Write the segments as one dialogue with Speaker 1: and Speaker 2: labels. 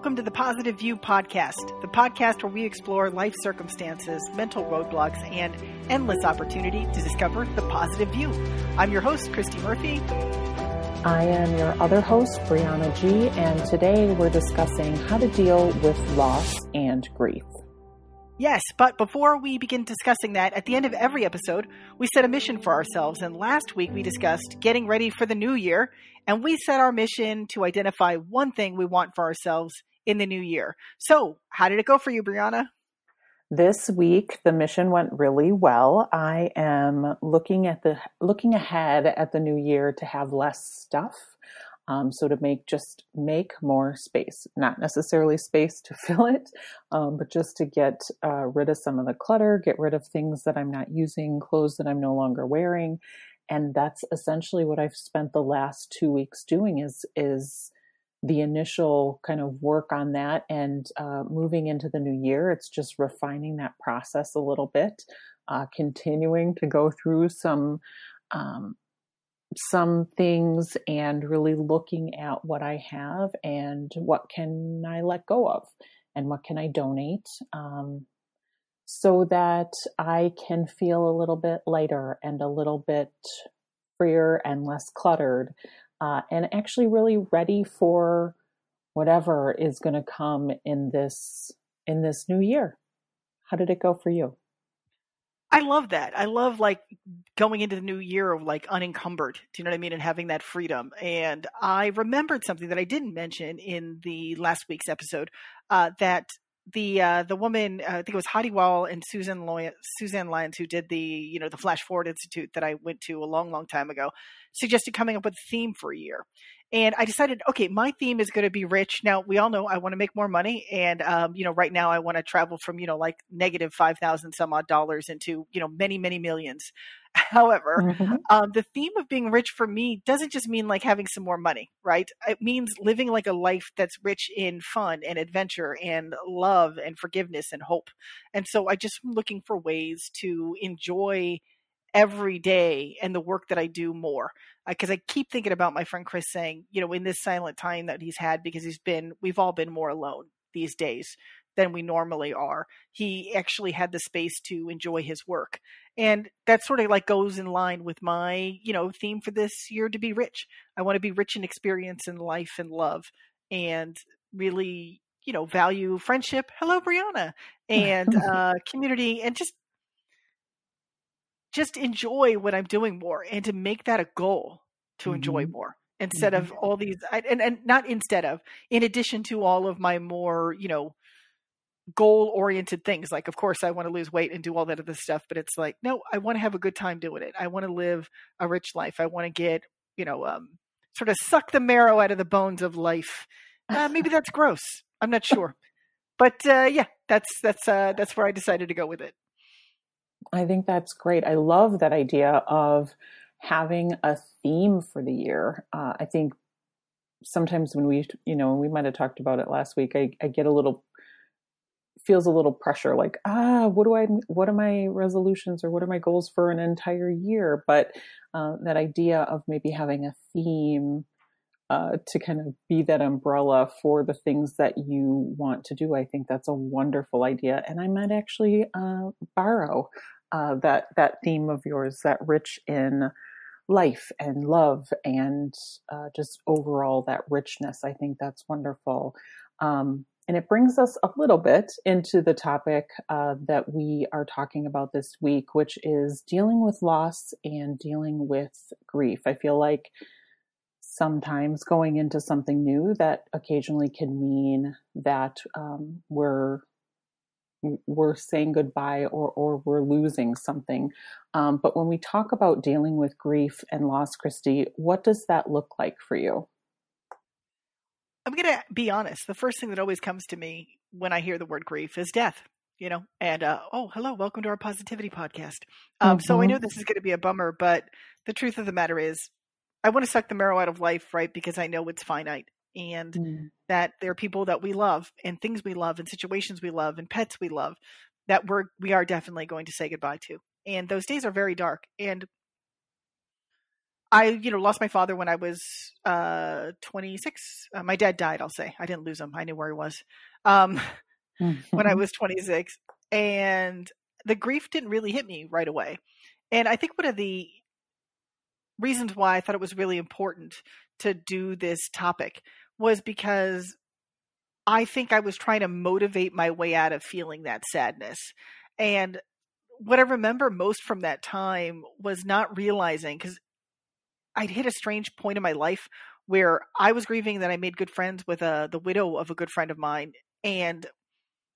Speaker 1: welcome to the Positive View Podcast, the podcast where we explore life circumstances, mental roadblocks, and endless opportunity to discover the positive view. I'm your host, Christy Murphy.
Speaker 2: I am your other host, Briana G, and today we're discussing how to deal with loss and grief.
Speaker 1: Yes, but before we begin discussing that, at the end of every episode, we set a mission for ourselves. And last week we discussed getting ready for the new year, and we set our mission to identify one thing we want for ourselves in the new year. So, how did it go for you, Briana?
Speaker 2: This week the mission went really well. I am looking at the looking ahead at the new year to have less stuff um, so to make just make more space, not necessarily space to fill it, um, but just to get uh, rid of some of the clutter, get rid of things that I'm not using, clothes that I'm no longer wearing, and that's essentially what I've spent the last two weeks doing. Is is the initial kind of work on that and uh, moving into the new year. It's just refining that process a little bit, uh, continuing to go through some um, some things and really looking at what I have and what can I let go of and what can I donate um, so that I can feel a little bit lighter and a little bit freer and less cluttered uh, and actually really ready for whatever is going to come in this in this new year. How did it go for you?
Speaker 1: I love that. I love like going into the new year of like unencumbered. Do you know what I mean? And having that freedom. And I remembered something that I didn't mention in the last week's episode uh, that the uh, the woman uh, I think it was Heidi Wall and Susan Loy- Suzanne Lyons who did the you know the Flash Forward Institute that I went to a long long time ago suggested coming up with a theme for a year, and I decided, okay, my theme is going to be rich. Now we all know I want to make more money, and um, you know, right now I want to travel from you know like negative five thousand some odd dollars into you know many many millions. However, mm-hmm. um, the theme of being rich for me doesn't just mean like having some more money, right? It means living like a life that's rich in fun and adventure and love and forgiveness and hope. And so I just am looking for ways to enjoy every day and the work that I do more. Because I keep thinking about my friend Chris saying, you know, in this silent time that he's had, because he's been, we've all been more alone these days than we normally are. He actually had the space to enjoy his work. And that sort of like goes in line with my, you know, theme for this year to be rich. I want to be rich in experience and life and love and really, you know, value friendship. Hello, Briana. And uh, community and just just enjoy what I'm doing more and to make that a goal to mm-hmm. enjoy more instead mm-hmm. of all these and, and not instead of in addition to all of my more you know goal oriented things like of course i want to lose weight and do all that other stuff but it's like no i want to have a good time doing it. I want to live a rich life. I want to get you know um, sort of suck the marrow out of the bones of life. Uh, maybe that's gross. I'm not sure. But uh, yeah that's that's uh, that's where i decided to go with it
Speaker 2: I think that's great. I love that idea of having a theme for the year. Uh, I think sometimes when we, you know, we might have talked about it last week, I, I get a little feels a little pressure like ah what do i what are my resolutions or what are my goals for an entire year but uh, that idea of maybe having a theme uh, to kind of be that umbrella for the things that you want to do. I think that's a wonderful idea, and I might actually uh, borrow uh, that that theme of yours, that rich in life and love and uh, just overall that richness. I think that's wonderful. Um, and it brings us a little bit into the topic uh, that we are talking about this week, which is dealing with loss and dealing with grief. I feel like sometimes going into something new that occasionally can mean that um, we're we're saying goodbye or or we're losing something. Um, but when we talk about dealing with grief and loss, Christy, what does that look like for you?
Speaker 1: I'm going to be honest. The first thing that always comes to me when I hear the word grief is death. You know, and uh, oh, hello, welcome to our positivity podcast. Um, mm-hmm. So I know this is going to be a bummer, but the truth of the matter is, I want to suck the marrow out of life, right? Because I know it's finite and mm. that there are people that we love and things we love and situations we love and pets we love that we're we are definitely going to say goodbye to. And those days are very dark. And I, you know, lost my father when I was uh, 26. Uh, my dad died. I'll say I didn't lose him. I knew where he was um, when I was 26, and the grief didn't really hit me right away. And I think one of the reasons why I thought it was really important to do this topic was because I think I was trying to motivate my way out of feeling that sadness. And what I remember most from that time was not realizing because I'd hit a strange point in my life where I was grieving that I made good friends with uh, the widow of a good friend of mine. And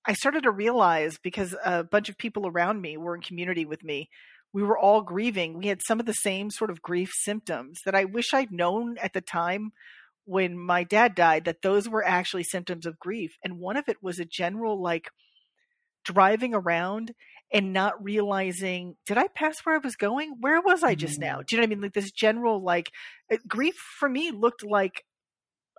Speaker 1: I started to realize because a bunch of people around me were in community with me, we were all grieving. We had some of the same sort of grief symptoms that I wish I'd known at the time when my dad died that those were actually symptoms of grief. And one of it was a general like driving around and not realizing did i pass where i was going where was i just now mm. do you know what i mean like this general like uh, grief for me looked like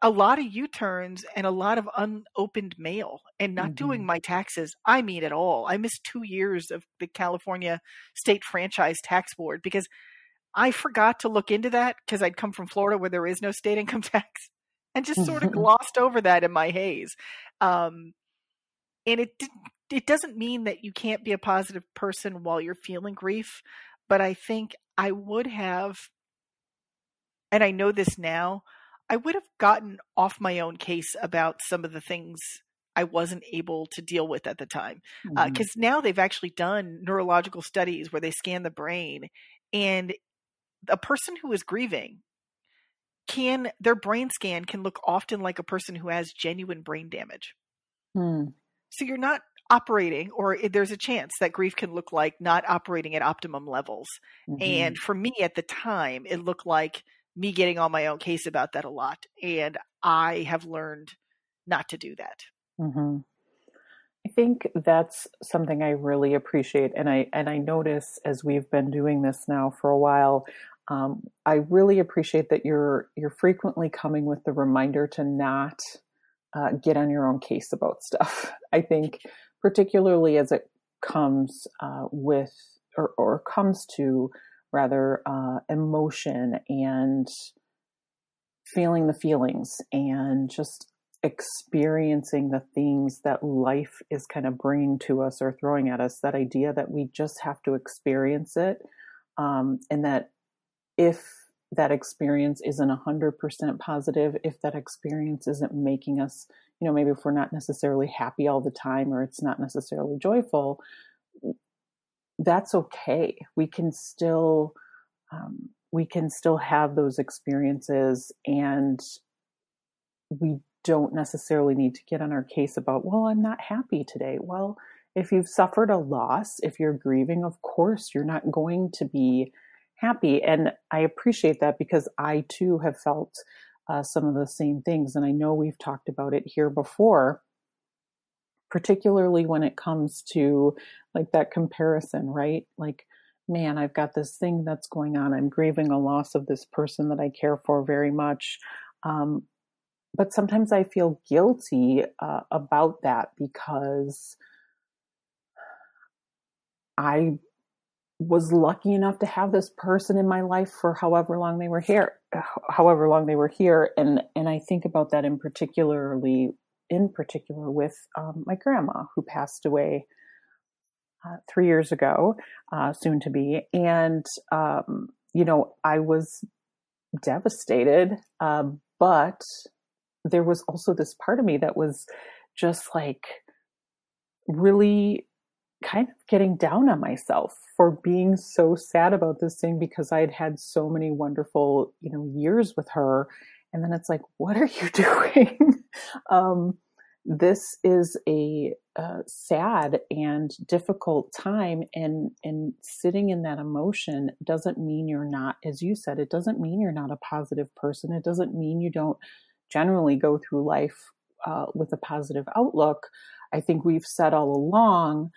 Speaker 1: a lot of u-turns and a lot of unopened mail and not mm-hmm. doing my taxes i mean at all i missed two years of the california state franchise tax board because i forgot to look into that because i'd come from florida where there is no state income tax and just sort of glossed over that in my haze um, and it it doesn't mean that you can't be a positive person while you're feeling grief, but I think I would have, and I know this now, I would have gotten off my own case about some of the things I wasn't able to deal with at the time. Because uh, mm-hmm. uh, now they've actually done neurological studies where they scan the brain, and a person who is grieving can, their brain scan can look often like a person who has genuine brain damage. Mm. So you're not operating or there's a chance that grief can look like not operating at optimum levels mm-hmm. and for me at the time it looked like me getting on my own case about that a lot and i have learned not to do that
Speaker 2: mm-hmm. i think that's something i really appreciate and i and i notice as we've been doing this now for a while um, i really appreciate that you're you're frequently coming with the reminder to not uh, get on your own case about stuff. I think particularly as it comes uh, with or, or, comes to rather uh, emotion and feeling the feelings and just experiencing the things that life is kind of bringing to us or throwing at us that idea that we just have to experience it um, and that if that experience isn't 100% positive if that experience isn't making us you know, maybe if we're not necessarily happy all the time or it's not necessarily joyful, that's okay. We can still, um, we can still have those experiences and we don't necessarily need to get on our case about, well, I'm not happy today. Well, if you've suffered a loss, if you're grieving, of course, you're not going to be happy. And I appreciate that because I too have felt uh, some of the same things. And I know we've talked about it here before, particularly when it comes to like that comparison, right? Like, man, I've got this thing that's going on. I'm grieving a loss of this person that I care for very much. Um, but sometimes I feel guilty uh, about that because I was lucky enough to have this person in my life for however long they were here however long they were here and and i think about that in particularly in particular with um, my grandma who passed away uh, three years ago uh, soon to be and um, you know i was devastated uh, but there was also this part of me that was just like really kind of getting down on myself for being so sad about this thing because I'd had so many wonderful, you know, years with her. And then it's like, what are you doing? Um, this is a uh, sad and difficult time and and sitting in that emotion doesn't mean you're not as you said it doesn't mean you're not a positive person it doesn't mean you don't generally go through life uh, with a positive outlook i think we've said all along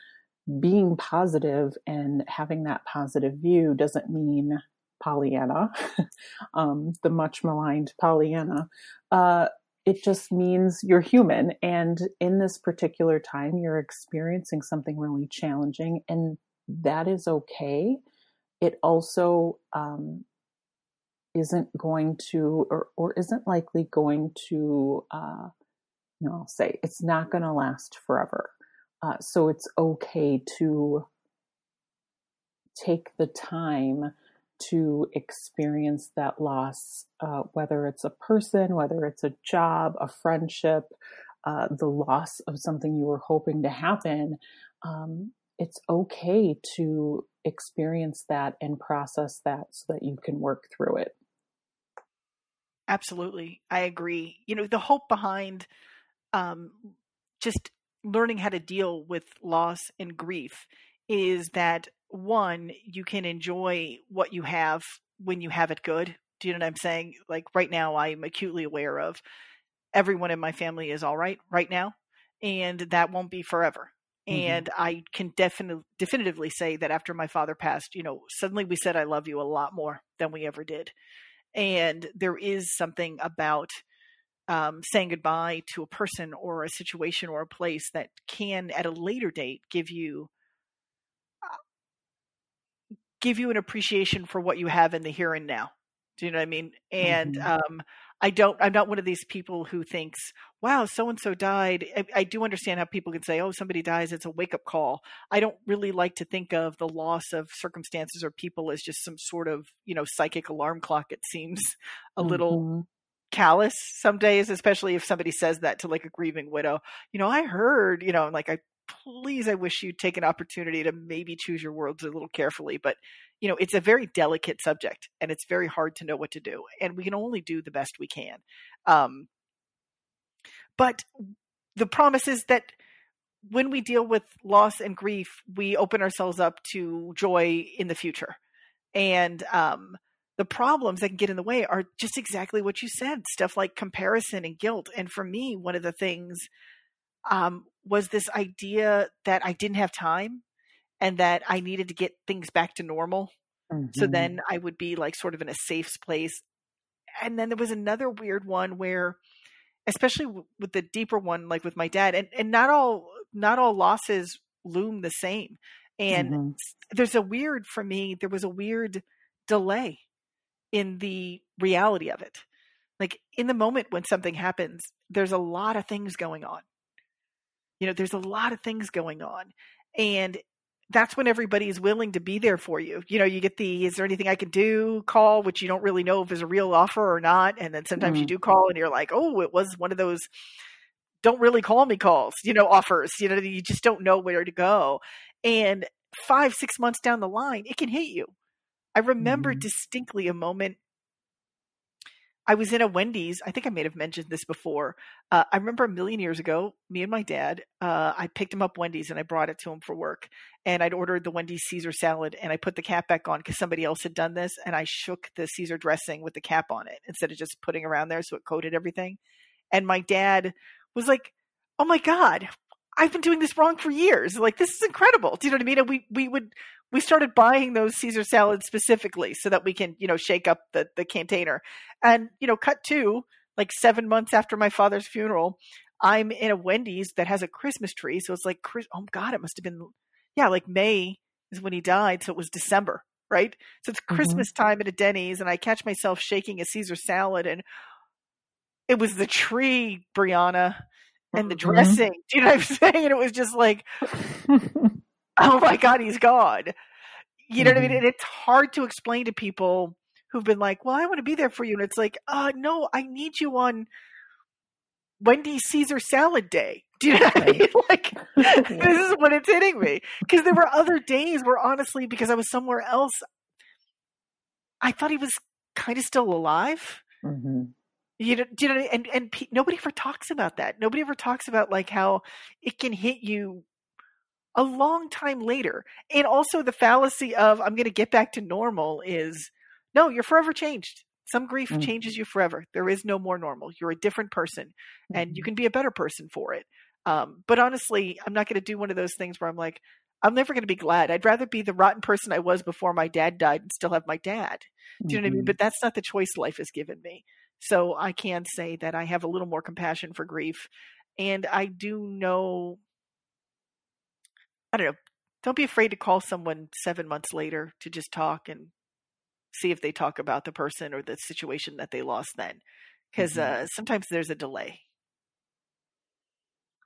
Speaker 2: being positive and having that positive view doesn't mean Pollyanna, um, the much maligned Pollyanna. Uh, it just means you're human. And in this particular time, you're experiencing something really challenging, and that is okay. It also um, isn't going to or, or isn't likely going to uh, you know i'll say it's not going to last forever uh, so it's okay to take the time to experience that loss, uh, whether it's a person, whether it's a job, a friendship, uh, the loss of something you were hoping to happen. Um, it's okay to experience that and process that so that you can work through it.
Speaker 1: Absolutely. I agree. You know, the hope behind um, just learning how to deal with loss and grief is that one, you can enjoy what you have when you have it good. Do you know what I'm saying? Like right now, I'm acutely aware of everyone in my family is all right right now, and that won't be forever. Mm-hmm. And I can definitely definitively say that after my father passed, you know, suddenly we said I love you a lot more than we ever did. And there is something about um, saying goodbye to a person or a situation or a place that can, at a later date, give you give you an appreciation for what you have in the here and now. Do you know what I mean? And mm-hmm. um, I don't. I'm not one of these people who thinks, "Wow, so and so died." I, I, do understand how people can say, "Oh, somebody dies; it's a wake up call." I don't really like to think of the loss of circumstances or people as just some sort of you know psychic alarm clock. It seems a mm-hmm. little callous some days, especially if somebody says that to like a grieving widow. You know, I heard, you know, I'm like, I please, I wish you'd take an opportunity to maybe choose your words a little carefully. But, you know, it's a very delicate subject and it's very hard to know what to do. And we can only do the best we can. Um, but the promise is that when we deal with loss and grief, we open ourselves up to joy in the future. And, um, the problems that can get in the way are just exactly what you said stuff like comparison and guilt and for me one of the things um, was this idea that i didn't have time and that i needed to get things back to normal mm-hmm. so then i would be like sort of in a safe place and then there was another weird one where especially with the deeper one like with my dad and, and not all not all losses loom the same and mm-hmm. there's a weird for me there was a weird delay in the reality of it. Like in the moment when something happens, there's a lot of things going on. You know, there's a lot of things going on. And that's when everybody is willing to be there for you. You know, you get the is there anything I can do call, which you don't really know if is a real offer or not. And then sometimes mm-hmm. you do call and you're like, oh, it was one of those don't really call me calls, you know, offers. You know, you just don't know where to go. And five, six months down the line, it can hit you. I remember mm-hmm. distinctly a moment. I was in a Wendy's. I think I may have mentioned this before. Uh, I remember a million years ago, me and my dad, uh, I picked him up Wendy's and I brought it to him for work. And I'd ordered the Wendy's Caesar salad and I put the cap back on because somebody else had done this. And I shook the Caesar dressing with the cap on it instead of just putting around there so it coated everything. And my dad was like, "Oh my god, I've been doing this wrong for years. Like this is incredible. Do you know what I mean? And we we would we started buying those Caesar salads specifically so that we can, you know, shake up the the container. And, you know, cut to like 7 months after my father's funeral, I'm in a Wendy's that has a Christmas tree. So it's like oh god, it must have been yeah, like May is when he died, so it was December, right? So it's mm-hmm. Christmas time at a Denny's and I catch myself shaking a Caesar salad and it was the tree, Briana, and the mm-hmm. dressing. Do you know what I'm saying? And it was just like oh my god, he's gone. You know mm-hmm. what I mean? Mm-hmm. And it's hard to explain to people who've been like, "Well, I want to be there for you," and it's like, "Uh, no, I need you on Wendy Caesar Salad Day." Do you know what I mean? Like, this is when it's hitting me because there were other days where, honestly, because I was somewhere else, I thought he was kind of still alive. Mm-hmm. You know, you know, and and nobody ever talks about that. Nobody ever talks about like how it can hit you a long time later. And also the fallacy of I'm going to get back to normal is no, you're forever changed. Some grief mm-hmm. changes you forever. There is no more normal. You're a different person and you mm-hmm. can be a better person for it. Um, but honestly, I'm not going to do one of those things where I'm like, I'm never going to be glad. I'd rather be the rotten person I was before my dad died and still have my dad. Do you know what I mean? Mm-hmm. But that's not the choice life has given me. So I can say that I have a little more compassion for grief. And I do know I don't know. Don't be afraid to call someone seven months later to just talk and see if they talk about the person or the situation that they lost then because mm-hmm. uh, sometimes there's a delay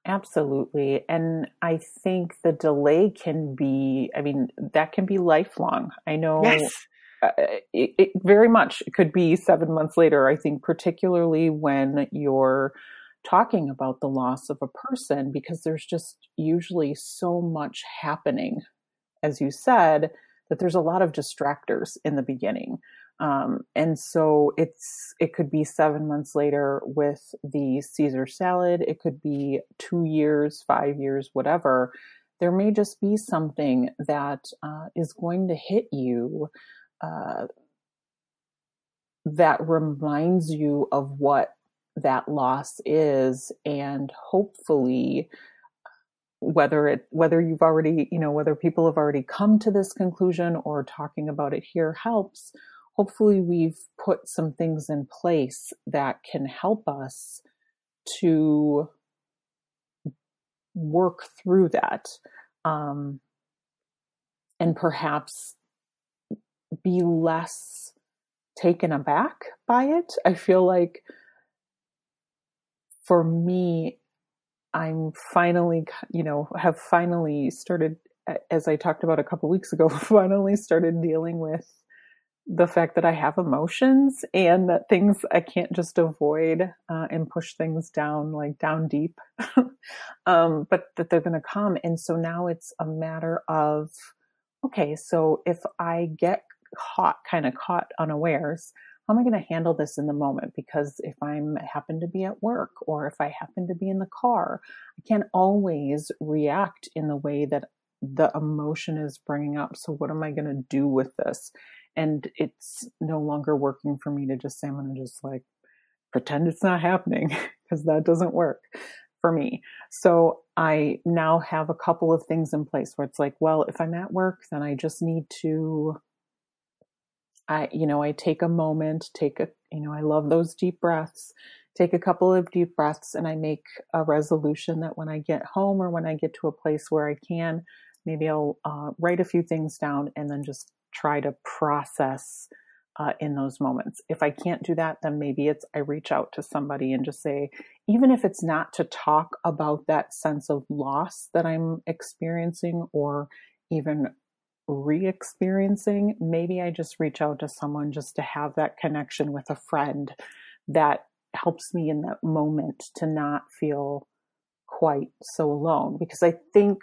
Speaker 2: Absolutely. And I think the delay can be, I mean, that can be lifelong. I know yes. uh, it, it, very much it could be seven months later. I think, particularly when you're talking about the loss of a person, because there's just usually so much happening, as you said, that there's a lot of distractors in the beginning. Um, and so it's it could be seven months later with the Caesar salad. It could be two years, five years, whatever. There may just be something that uh, is going to hit you uh, that reminds you of what that loss is, and hopefully whether it whether you've already you know whether people have already come to this conclusion or talking about it here helps hopefully we've put some things in place that can help us to work through that um, and perhaps be less taken aback by it. I feel like for me, I'm finally, you know, have finally started, as I talked about a couple weeks ago, finally started dealing with the fact that I have emotions and that things I can't just avoid uh, and push things down, like down deep, um, but that they're going to come. And so now it's a matter of, okay, so if I get caught, kind of caught unawares, how am I going to handle this in the moment? Because if I'm happen to be at work or if I happen to be in the car, I can't always react in the way that the emotion is bringing up. So what am I going to do with this? and it's no longer working for me to just say i'm going to just like pretend it's not happening because that doesn't work for me so i now have a couple of things in place where it's like well if i'm at work then i just need to i you know i take a moment take a you know i love those deep breaths take a couple of deep breaths and i make a resolution that when i get home or when i get to a place where i can maybe i'll uh, write a few things down and then just try to process uh, in those moments. If I can't do that, then maybe it's I reach out to somebody and just say, even if it's not to talk about that sense of loss that I'm experiencing or even re experiencing, maybe I just reach out to someone just to have that connection with a friend that helps me in that moment to not feel quite so alone. Because I think,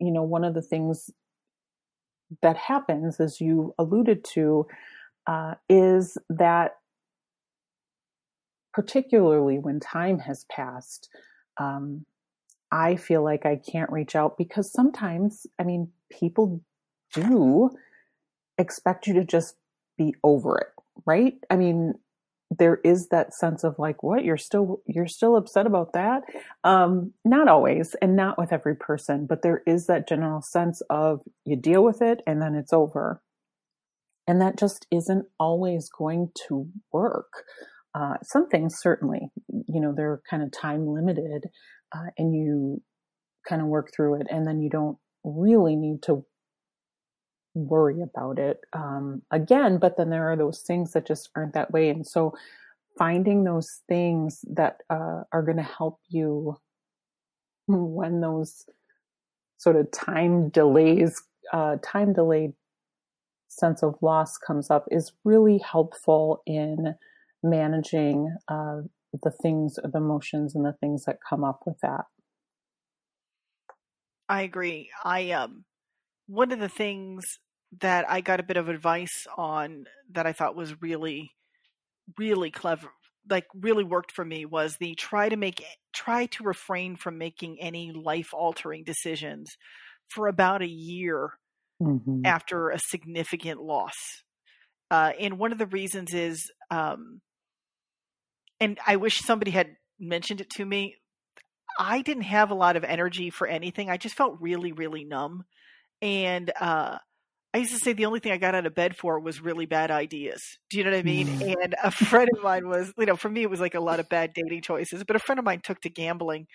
Speaker 2: you know, one of the things that happens, as you alluded to, uh, is that particularly when time has passed, um, I feel like I can't reach out because sometimes, I mean, people do expect you to just be over it, right? I mean, there is that sense of like what? You're still you're still upset about that? Um not always and not with every person but there is that general sense of you deal with it and then it's over. And that just isn't always going to work. Uh, some things certainly you know they're kind of time limited uh, and you kind of work through it and then you don't really need to worry about it um, again. But then there are those things that just aren't that way. And so finding those things that uh, are going to help you when those sort of time delays, uh, time delayed sense of loss comes up is really helpful in managing uh, the things, the emotions, and the things that come up with that.
Speaker 1: I agree. I um one of the things that I got a bit of advice on that I thought was really, really clever, like really worked for me was the try to make, try to refrain from making any life altering decisions for about a year mm-hmm. after a significant loss. Uh, and one of the reasons is, um, and I wish somebody had mentioned it to me. I didn't have a lot of energy for anything. I just felt really, really numb. And uh, I used to say the only thing I got out of bed for was really bad ideas. Do you know what I mean? Mm. And a friend of mine was, you know, for me, it was like a lot of bad dating choices, but a friend of mine took to gambling.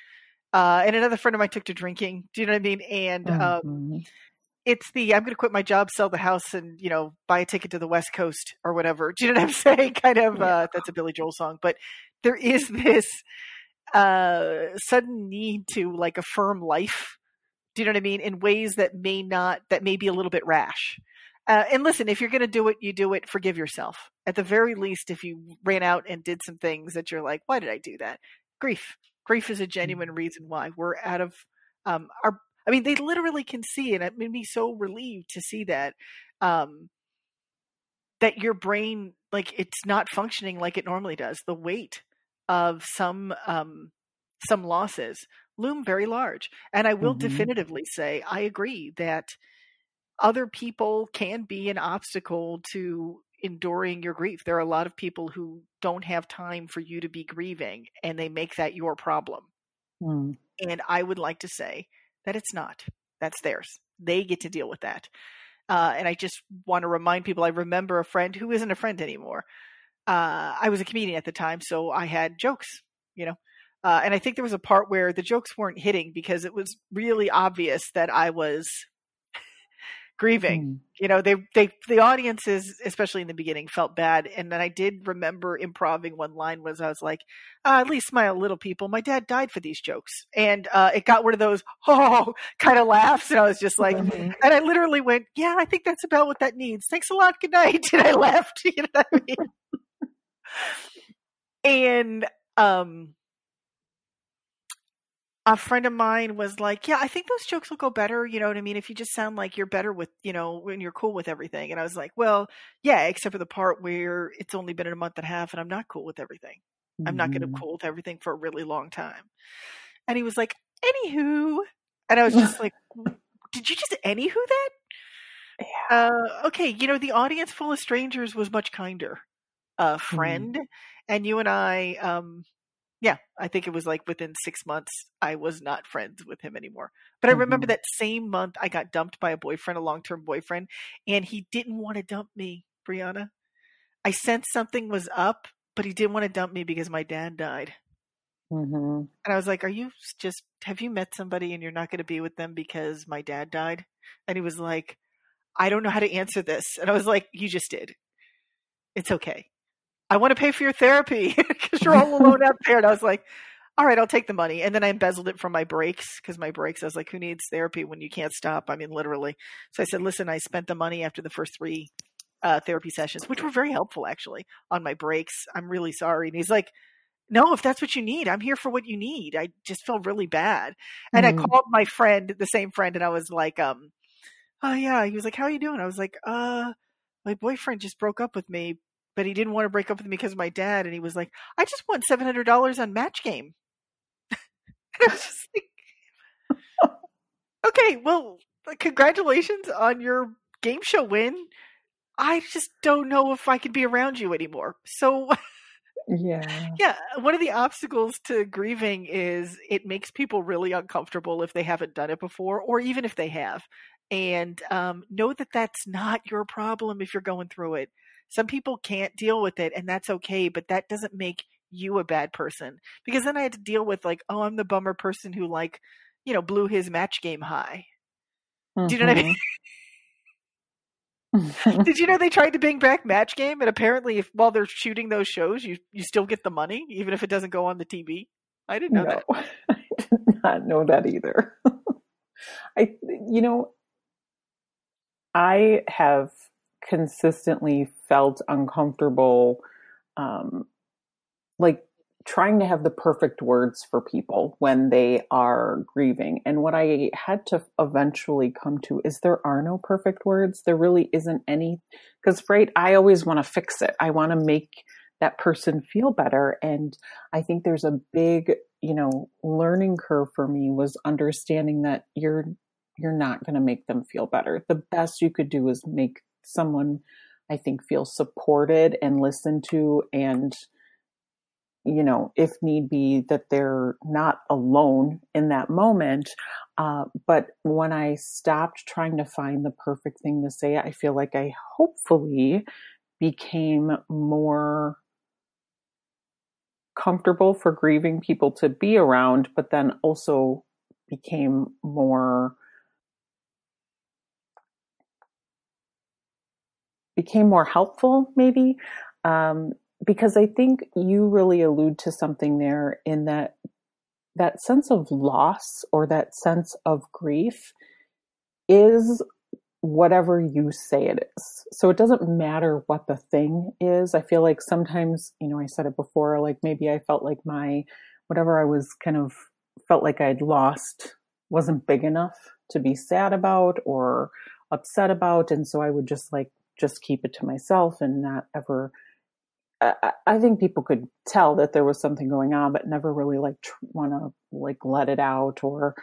Speaker 1: Uh, and another friend of mine took to drinking. Do you know what I mean? And, um, mm-hmm. it's the I'm going to quit my job, sell the house, and you know buy a ticket to the West Coast or whatever. Do you know what I'm saying? Kind of. Yeah. Uh, that's a Billy Joel song, but there is this uh, sudden need to like affirm life. Do you know what I mean? In ways that may not that may be a little bit rash. Uh, and listen, if you're going to do it, you do it. Forgive yourself. At the very least, if you ran out and did some things that you're like, why did I do that? Grief. Grief is a genuine mm-hmm. reason why we're out of um, our I mean, they literally can see, and it made me so relieved to see that um, that your brain, like, it's not functioning like it normally does. The weight of some um, some losses loom very large, and I will mm-hmm. definitively say I agree that other people can be an obstacle to enduring your grief. There are a lot of people who don't have time for you to be grieving, and they make that your problem. Mm. And I would like to say that it's not. That's theirs. They get to deal with that. Uh, and I just want to remind people I remember a friend who isn't a friend anymore. Uh, I was a comedian at the time, so I had jokes, you know. Uh, and I think there was a part where the jokes weren't hitting because it was really obvious that I was grieving. Mm. You know, they they the audiences, especially in the beginning, felt bad. And then I did remember improving one line was I was like, uh, "At least smile, little people. My dad died for these jokes," and uh, it got one of those oh kind of laughs. And I was just like, mm-hmm. and I literally went, "Yeah, I think that's about what that needs. Thanks a lot. Good night." And I left. You know what I mean? and um a friend of mine was like, "Yeah, I think those jokes will go better." You know what I mean? If you just sound like you're better with, you know, when you're cool with everything. And I was like, "Well, yeah, except for the part where it's only been a month and a half, and I'm not cool with everything. Mm-hmm. I'm not going to mm-hmm. cool with everything for a really long time." And he was like, "Anywho," and I was just like, "Did you just anywho that?" Yeah. Uh, okay, you know, the audience full of strangers was much kinder. A mm-hmm. friend, mm-hmm. and you and I, um, yeah, I think it was like within six months, I was not friends with him anymore. But I mm-hmm. remember that same month, I got dumped by a boyfriend, a long term boyfriend, and he didn't want to dump me, Briana. I sensed something was up, but he didn't want to dump me because my dad died. Mm-hmm. And I was like, Are you just, have you met somebody and you're not going to be with them because my dad died? And he was like, I don't know how to answer this. And I was like, You just did. It's okay. I want to pay for your therapy because you're all alone out there. And I was like, all right, I'll take the money. And then I embezzled it from my brakes because my brakes, I was like, who needs therapy when you can't stop? I mean, literally. So I said, listen, I spent the money after the first three uh, therapy sessions, which were very helpful actually on my brakes. I'm really sorry. And he's like, no, if that's what you need, I'm here for what you need. I just felt really bad. And mm. I called my friend, the same friend, and I was like, um, oh yeah. He was like, how are you doing? I was like, uh, my boyfriend just broke up with me, but he didn't want to break up with me because of my dad. And he was like, I just won seven hundred dollars on Match Game. and I was just like, okay, well, congratulations on your game show win. I just don't know if I can be around you anymore. So.
Speaker 2: yeah
Speaker 1: yeah one of the obstacles to grieving is it makes people really uncomfortable if they haven't done it before or even if they have and um, know that that's not your problem if you're going through it some people can't deal with it and that's okay, but that doesn't make you a bad person. Because then I had to deal with like, oh, I'm the bummer person who like, you know, blew his match game high. Mm-hmm. Do you know what I mean? Mm-hmm. Did you know they tried to bring back Match Game, and apparently, if while they're shooting those shows, you you still get the money, even if it doesn't go on the TV? I didn't know no, that.
Speaker 2: I did not know that either. I, you know, I have consistently felt uncomfortable, um, like trying to have the perfect words for people when they are grieving. And what I had to eventually come to is there are no perfect words. There really isn't any, because, right, I always want to fix it. I want to make that person feel better. And I think there's a big, you know, learning curve for me was understanding that you're you're not going to make them feel better. The best you could do is make someone I think feels supported and listened to and you know, if need be, that they're not alone in that moment. Uh, but when I stopped trying to find the perfect thing to say, I feel like I hopefully became more comfortable for grieving people to be around, but then also became more became more helpful, maybe. Um, because I think you really allude to something there in that that sense of loss or that sense of grief is whatever you say it is. So it doesn't matter what the thing is. I feel like sometimes, you know, I said it before, like maybe I felt like my whatever I was kind of felt like I'd lost wasn't big enough to be sad about or upset about. And so I would just like, just keep it to myself and not ever. I, I think people could tell that there was something going on, but never really like tr- want to like let it out or,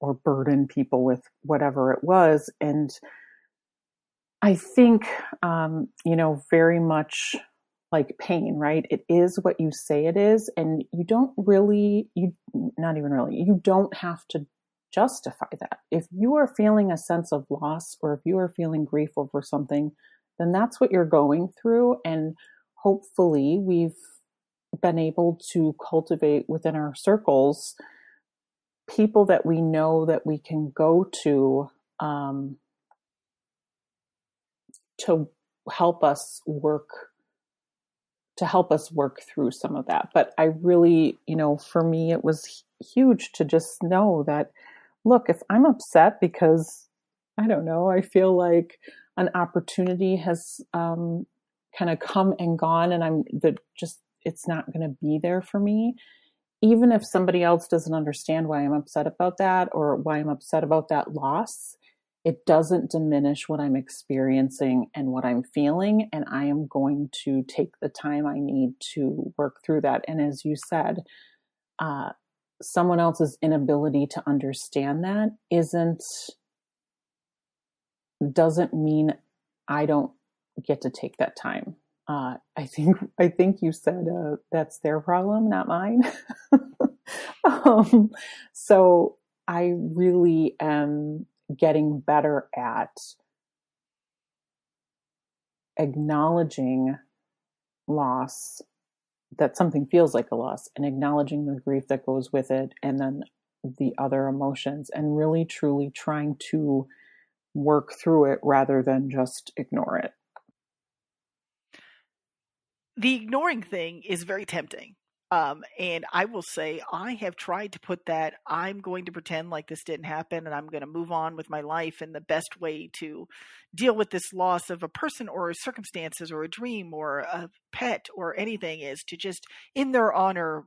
Speaker 2: or burden people with whatever it was. And I think, um, you know, very much like pain, right? It is what you say it is. And you don't really, you, not even really, you don't have to justify that. If you are feeling a sense of loss or if you are feeling grief over something, then that's what you're going through. And hopefully we've been able to cultivate within our circles people that we know that we can go to um, to help us work to help us work through some of that but i really you know for me it was huge to just know that look if i'm upset because i don't know i feel like an opportunity has um, kind of come and gone and i'm the just it's not going to be there for me even if somebody else doesn't understand why i'm upset about that or why i'm upset about that loss it doesn't diminish what I'm experiencing and what I'm feeling. And I am going to take the time I need to work through that. And as you said, uh, someone else's inability to understand that isn't, doesn't mean I don't get to take that time. Uh, I think I think you said uh, that's their problem, not mine. um, so I really am getting better at acknowledging loss that something feels like a loss and acknowledging the grief that goes with it and then the other emotions and really truly trying to work through it rather than just ignore it.
Speaker 1: The ignoring thing is very tempting um, and I will say, I have tried to put that I'm going to pretend like this didn't happen and I'm going to move on with my life. And the best way to deal with this loss of a person or circumstances or a dream or a pet or anything is to just, in their honor,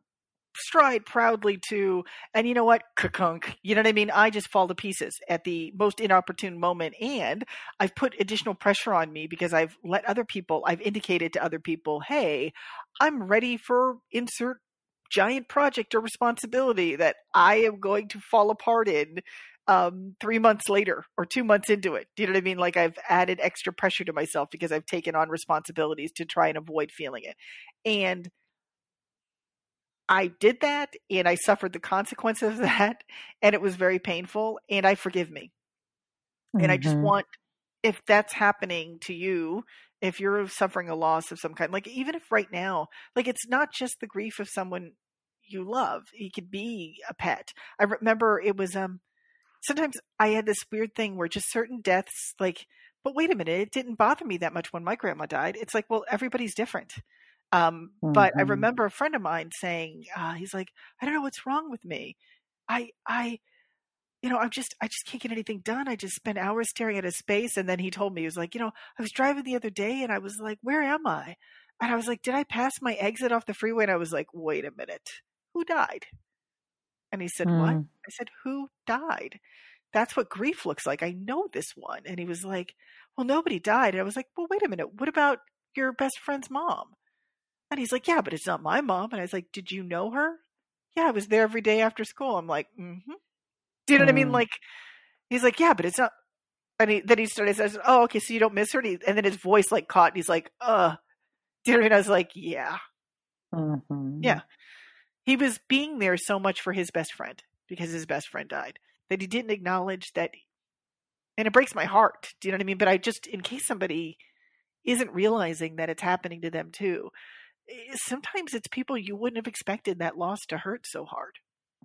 Speaker 1: stride proudly to, and you know what, kakunk, you know what I mean? I just fall to pieces at the most inopportune moment. And I've put additional pressure on me because I've let other people, I've indicated to other people, hey, I'm ready for insert giant project or responsibility that I am going to fall apart in um, three months later or two months into it. Do you know what I mean? Like I've added extra pressure to myself because I've taken on responsibilities to try and avoid feeling it. And I did that and I suffered the consequences of that and it was very painful and I forgive me. Mm-hmm. And I just mm-hmm. want if that's happening to you, if you're suffering a loss of some kind, like even if right now, like it's not just the grief of someone you love. It could be a pet. I remember it was um sometimes I had this weird thing where just certain deaths like but wait a minute, it didn't bother me that much when my grandma died. It's like, well, everybody's different. Um, mm-hmm. But I mm-hmm. remember a friend of mine saying, uh, he's like, I don't know what's wrong with me. I, I, you know, I'm just, I just can't get anything done. I just spend hours staring at a space. And then he told me, he was like, you know, I was driving the other day and I was like, where am I? And I was like, did I pass my exit off the freeway? And I was like, wait a minute, who died? And he said, mm. what? I said, who died? That's what grief looks like. I know this one. And he was like, well, nobody died. And I was like, well, wait a minute. What about your best friend's mom? And he's like, yeah, but it's not my mom. And I was like, did you know her? Yeah, I was there every day after school. I'm like, mm-hmm. Do you know mm. what I mean? Mm. Like, he's like, yeah, but it's not. And he, then he started, says, oh, okay, so you don't miss her? And, he, and then his voice like caught and he's like, uh, do you know what I mean? I was like, yeah. Mm-hmm. Yeah. He was being there so much for his best friend because his best friend died that he didn't acknowledge that. And it breaks my heart. Do you know what I mean? But I just, in case somebody isn't realizing that it's happening to them too, sometimes it's people you wouldn't have expected that loss to hurt so hard.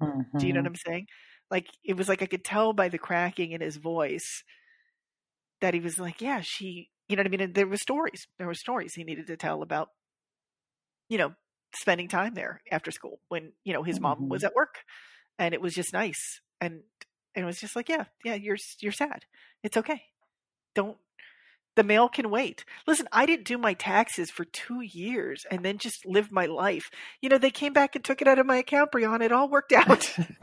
Speaker 1: Mm-hmm. Do you know what mm-hmm. I'm saying? Like it was like I could tell by the cracking in his voice that he was like, "Yeah, she you know what I mean? And there were stories. There were stories he needed to tell about, you know, spending time there after school when, you know, his mom mm-hmm. was at work. And it was just nice. And and it was just like, yeah, yeah, you're you're sad. It's okay. Don't the mail can wait. Listen, I didn't do my taxes for two years and then just lived my life. You know, they came back and took it out of my account, Brian. It all worked out.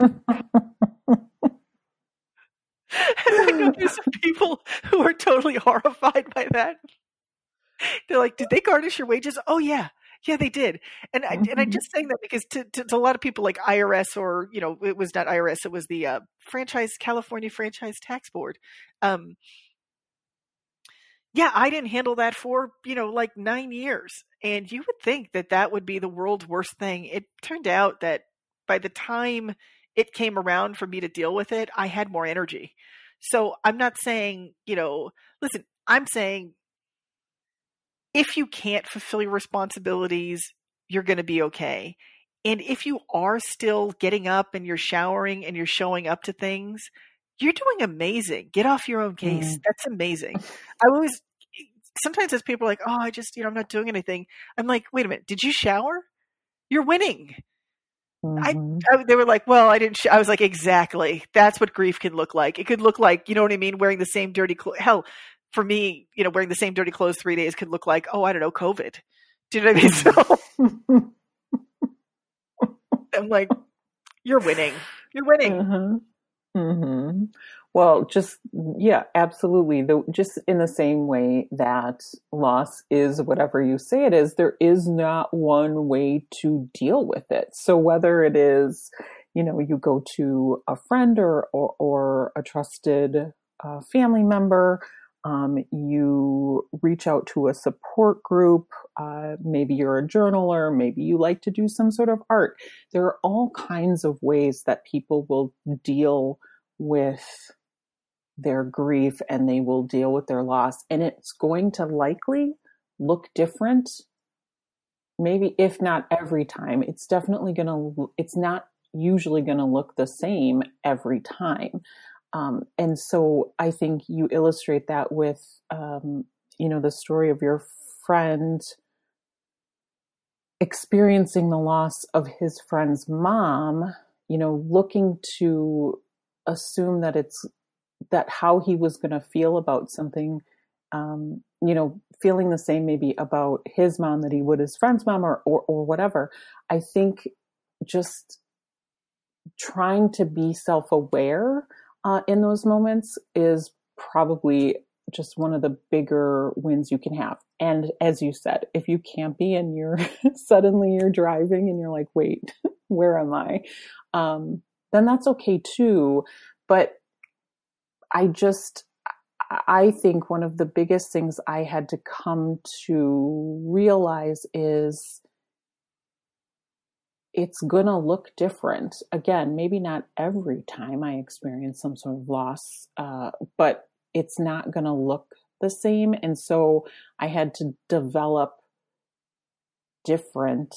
Speaker 1: I know there's some people who are totally horrified by that. They're like, "Did they garnish your wages?" Oh yeah, yeah, they did. And I, and I'm mm-hmm. just saying that because to, to, to, a lot of people like IRS or you know it was not IRS, it was the uh, franchise California Franchise Tax Board. Um, yeah, I didn't handle that for you know like nine years, and you would think that that would be the world's worst thing. It turned out that by the time it came around for me to deal with it, I had more energy. So I'm not saying, you know, listen, I'm saying if you can't fulfill your responsibilities, you're going to be okay. And if you are still getting up and you're showering and you're showing up to things, you're doing amazing. Get off your own case. Mm. That's amazing. I always, sometimes as people are like, oh, I just, you know, I'm not doing anything. I'm like, wait a minute, did you shower? You're winning. Mm-hmm. I, I, they were like, well, I didn't. Sh-. I was like, exactly. That's what grief can look like. It could look like, you know what I mean, wearing the same dirty clothes. Hell, for me, you know, wearing the same dirty clothes three days could look like, oh, I don't know, COVID. Do you know what I mean? So I'm like, you're winning. You're winning.
Speaker 2: Mm-hmm. Mm-hmm. Well, just yeah, absolutely. The, just in the same way that loss is whatever you say it is, there is not one way to deal with it. So whether it is, you know, you go to a friend or or, or a trusted uh, family member, um, you reach out to a support group. Uh, maybe you're a journaler. Maybe you like to do some sort of art. There are all kinds of ways that people will deal with their grief and they will deal with their loss. And it's going to likely look different. Maybe if not every time, it's definitely going to, it's not usually going to look the same every time. Um, and so I think you illustrate that with, um, you know, the story of your friend experiencing the loss of his friend's mom, you know, looking to assume that it's that how he was going to feel about something, um, you know, feeling the same maybe about his mom that he would his friend's mom or, or, or whatever. I think just trying to be self aware uh, in those moments is probably just one of the bigger wins you can have. And as you said, if you can't be and you're suddenly you're driving and you're like, wait, where am I? Um, then that's okay too. But I just, I think one of the biggest things I had to come to realize is it's going to look different. Again, maybe not every time I experience some sort of loss, uh, but it's not going to look the same. And so I had to develop different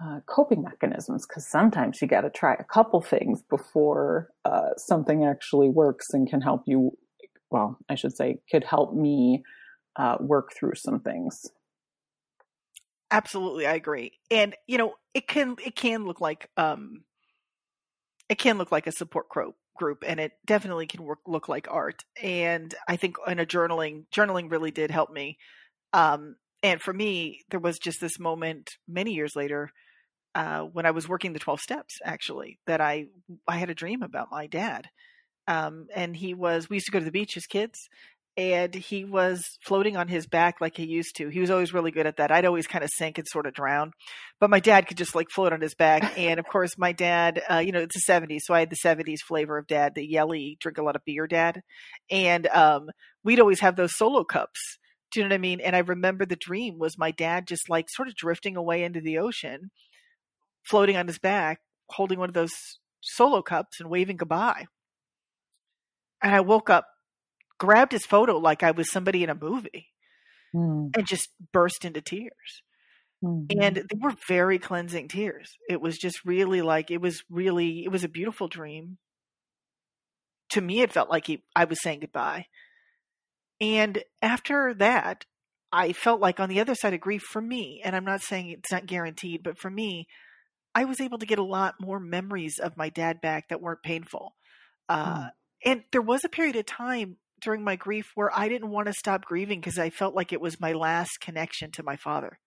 Speaker 2: uh, coping mechanisms because sometimes you got to try a couple things before uh, something actually works and can help you. Well, I should say, could help me uh, work through some things.
Speaker 1: Absolutely, I agree. And you know, it can it can look like um, it can look like a support group group and it definitely can work look like art and i think in a journaling journaling really did help me um, and for me there was just this moment many years later uh, when I was working the 12 steps, actually, that I, I had a dream about my dad. Um, and he was, we used to go to the beach as kids and he was floating on his back like he used to. He was always really good at that. I'd always kind of sink and sort of drown, but my dad could just like float on his back. And of course, my dad, uh, you know, it's the 70s, so I had the 70s flavor of dad, the yelly, drink a lot of beer dad. And um, we'd always have those solo cups. Do you know what I mean? And I remember the dream was my dad just like sort of drifting away into the ocean floating on his back, holding one of those solo cups and waving goodbye. And I woke up, grabbed his photo like I was somebody in a movie, mm. and just burst into tears. Mm-hmm. And they were very cleansing tears. It was just really like it was really it was a beautiful dream. To me, it felt like he, I was saying goodbye. And after that, I felt like on the other side of grief for me, and I'm not saying it's not guaranteed, but for me, I was able to get a lot more memories of my dad back that weren't painful. Uh, mm. And there was a period of time during my grief where I didn't want to stop grieving because I felt like it was my last connection to my father.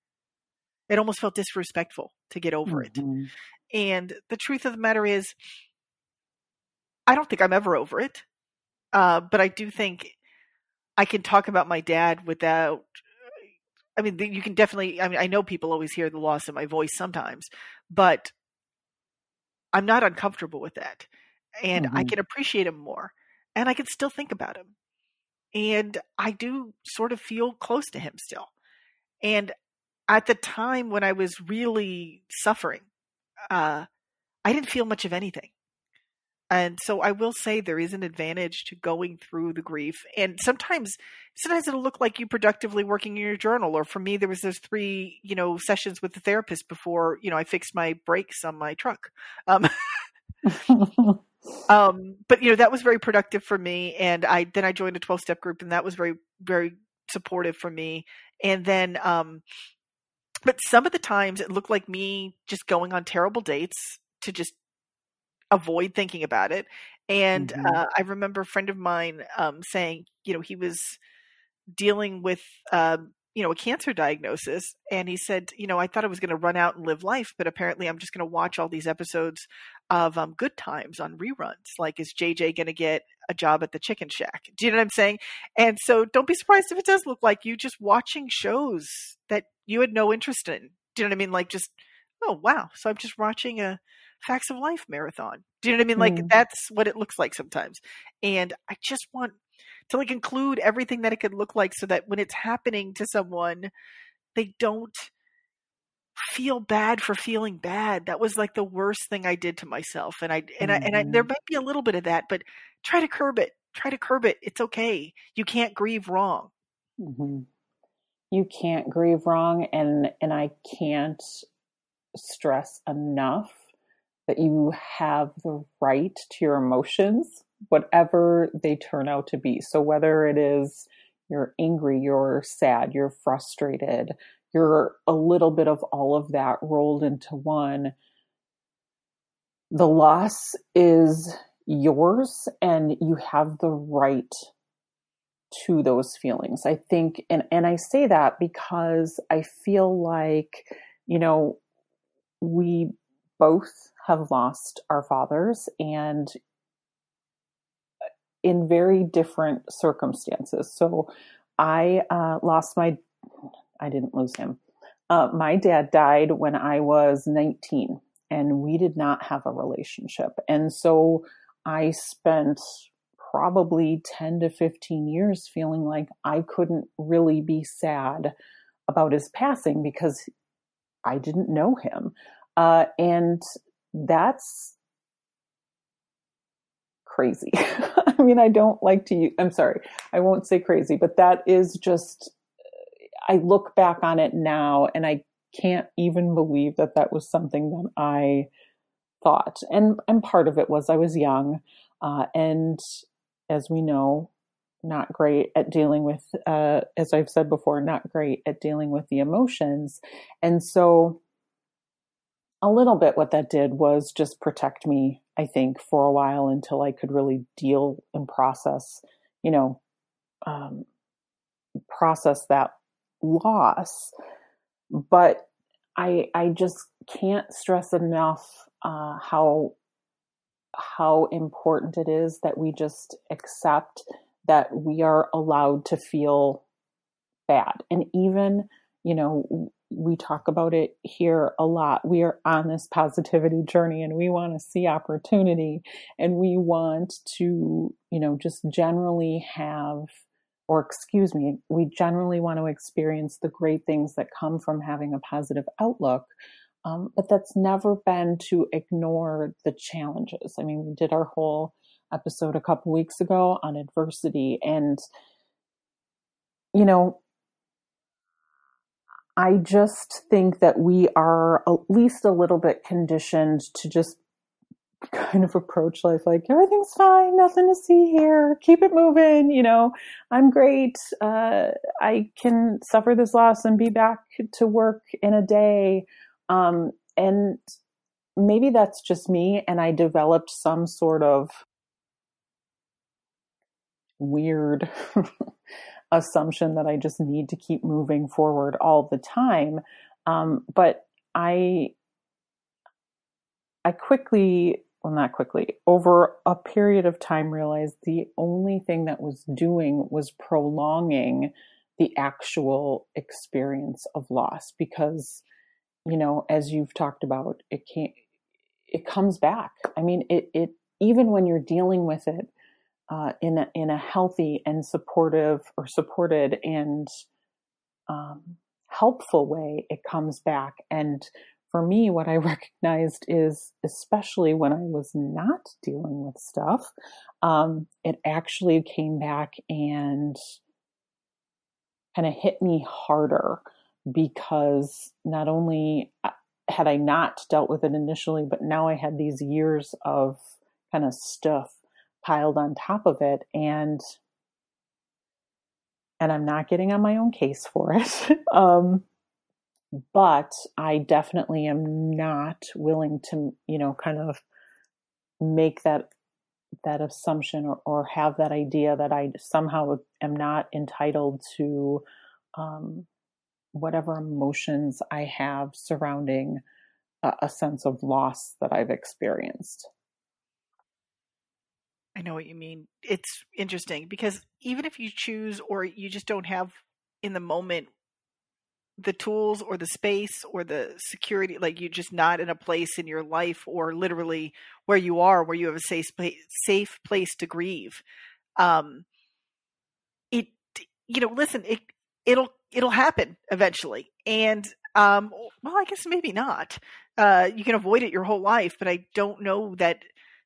Speaker 1: It almost felt disrespectful to get over mm-hmm. it. And the truth of the matter is, I don't think I'm ever over it. Uh, but I do think I can talk about my dad without. I mean, you can definitely. I mean, I know people always hear the loss of my voice sometimes, but I'm not uncomfortable with that, and mm-hmm. I can appreciate him more, and I can still think about him, and I do sort of feel close to him still, and at the time when I was really suffering, uh, I didn't feel much of anything. And so I will say there is an advantage to going through the grief. And sometimes sometimes it'll look like you productively working in your journal. Or for me, there was those three, you know, sessions with the therapist before, you know, I fixed my brakes on my truck. Um, um, but you know, that was very productive for me. And I then I joined a 12 step group and that was very, very supportive for me. And then um but some of the times it looked like me just going on terrible dates to just avoid thinking about it. And mm-hmm. uh, I remember a friend of mine um, saying, you know, he was dealing with, um, you know, a cancer diagnosis. And he said, you know, I thought I was going to run out and live life, but apparently I'm just going to watch all these episodes of um, Good Times on reruns. Like, is JJ going to get a job at the Chicken Shack? Do you know what I'm saying? And so don't be surprised if it does look like you just watching shows that you had no interest in. Do you know what I mean? Like, just, oh, wow. So I'm just watching a Facts of Life marathon. Do you know what I mean? Like mm. that's what it looks like sometimes. And I just want to like include everything that it could look like so that when it's happening to someone, they don't feel bad for feeling bad. That was like the worst thing I did to myself. And I and mm-hmm. I and I, there mm-hmm. might be a little bit of that, but try to curb it. Try to curb it. It's okay. You can't grieve wrong.
Speaker 2: Mm-hmm. You can't grieve wrong, and and I can't stress enough that you have the right to your emotions, whatever they turn out to be. So, whether it is you're angry, you're sad, you're frustrated, you're a little bit of all of that rolled into one, the loss is yours and you have the right to those feelings. I think, and, and I say that because I feel like, you know, we both have lost our fathers and in very different circumstances. So I uh, lost my, I didn't lose him. Uh, my dad died when I was 19 and we did not have a relationship. And so I spent probably 10 to 15 years feeling like I couldn't really be sad about his passing because I didn't know him. Uh, and that's crazy. I mean, I don't like to use, I'm sorry, I won't say crazy, but that is just, I look back on it now and I can't even believe that that was something that I thought. And, and part of it was I was young. Uh, and as we know, not great at dealing with, uh, as I've said before, not great at dealing with the emotions. And so a little bit what that did was just protect me, I think, for a while until I could really deal and process, you know, um, process that loss. But I I just can't stress enough uh, how how important it is that we just accept that we are allowed to feel bad, and even you know we talk about it here a lot. We are on this positivity journey and we want to see opportunity and we want to, you know, just generally have, or excuse me, we generally want to experience the great things that come from having a positive outlook. Um, but that's never been to ignore the challenges. I mean, we did our whole episode a couple weeks ago on adversity and, you know, I just think that we are at least a little bit conditioned to just kind of approach life like everything's fine, nothing to see here, keep it moving, you know, I'm great. Uh, I can suffer this loss and be back to work in a day. Um, and maybe that's just me, and I developed some sort of weird assumption that I just need to keep moving forward all the time. Um, but I, I quickly, well, not quickly, over a period of time realized the only thing that was doing was prolonging the actual experience of loss because, you know, as you've talked about, it can't, it comes back. I mean, it, it, even when you're dealing with it uh, in a, in a healthy and supportive or supported and um, helpful way, it comes back. And for me, what I recognized is, especially when I was not dealing with stuff, um, it actually came back and kind of hit me harder because not only uh, had I not dealt with it initially, but now I had these years of kind of stuff piled on top of it and and I'm not getting on my own case for it. um, but I definitely am not willing to, you know, kind of make that that assumption or, or have that idea that I somehow am not entitled to um, whatever emotions I have surrounding a, a sense of loss that I've experienced.
Speaker 1: I know what you mean. It's interesting because even if you choose or you just don't have in the moment the tools or the space or the security, like you're just not in a place in your life or literally where you are, where you have a safe place, safe place to grieve. Um, it, you know, listen, it, it'll, it'll happen eventually. And, um, well, I guess maybe not. Uh, you can avoid it your whole life, but I don't know that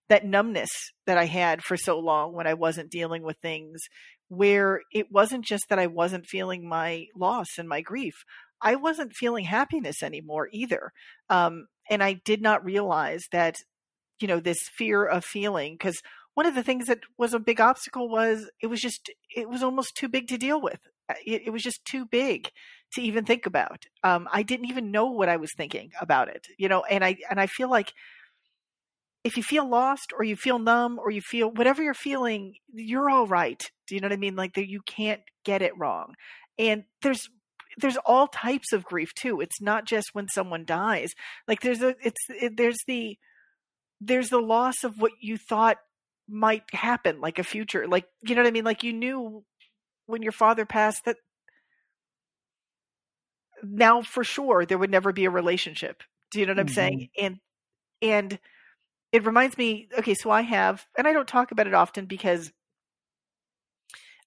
Speaker 1: that numbness that I had for so long when I wasn't dealing with things where it wasn't just that I wasn't feeling my loss and my grief. I wasn't feeling happiness anymore either. Um, and I did not realize that, you know, this fear of feeling, because one of the things that was a big obstacle was it was just, it was almost too big to deal with. Uh, it, it was just too big to even think about. Um, I didn't even know what I was thinking about it, you know, and I, and I feel like if you feel lost or you feel numb or you feel whatever you're feeling, you're all right. Do you know what I mean? Like you can't get it wrong. And there's there's all types of grief too. It's not just when someone dies. Like there's a it's it, there's the there's the loss of what you thought might happen, like a future. Like you know what I mean? Like you knew when your father passed that now for sure there would never be a relationship. Do you know what mm-hmm. I'm saying? And and it reminds me okay so i have and i don't talk about it often because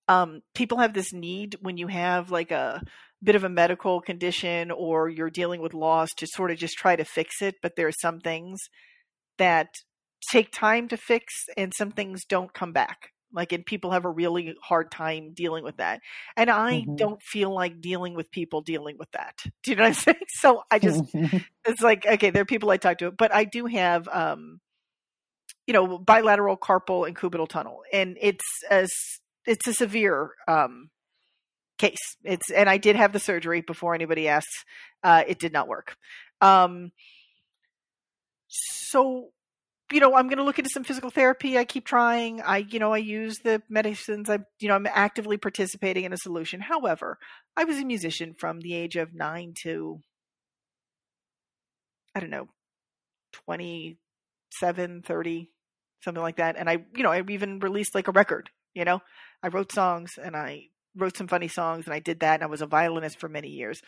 Speaker 1: um, people have this need when you have like a bit of a medical condition or you're dealing with loss to sort of just try to fix it but there are some things that take time to fix and some things don't come back. Like and people have a really hard time dealing with that. And i mm-hmm. don't feel like dealing with people dealing with that. Do you know what i'm saying? So i just it's like okay there are people i talk to but i do have um you know, bilateral carpal and cubital tunnel, and it's a it's a severe um, case. It's and I did have the surgery before anybody asks. Uh, it did not work. Um, so, you know, I'm going to look into some physical therapy. I keep trying. I, you know, I use the medicines. I, you know, I'm actively participating in a solution. However, I was a musician from the age of nine to, I don't know, 27, 30, something like that. And I, you know, I even released like a record, you know, I wrote songs and I wrote some funny songs and I did that. And I was a violinist for many years.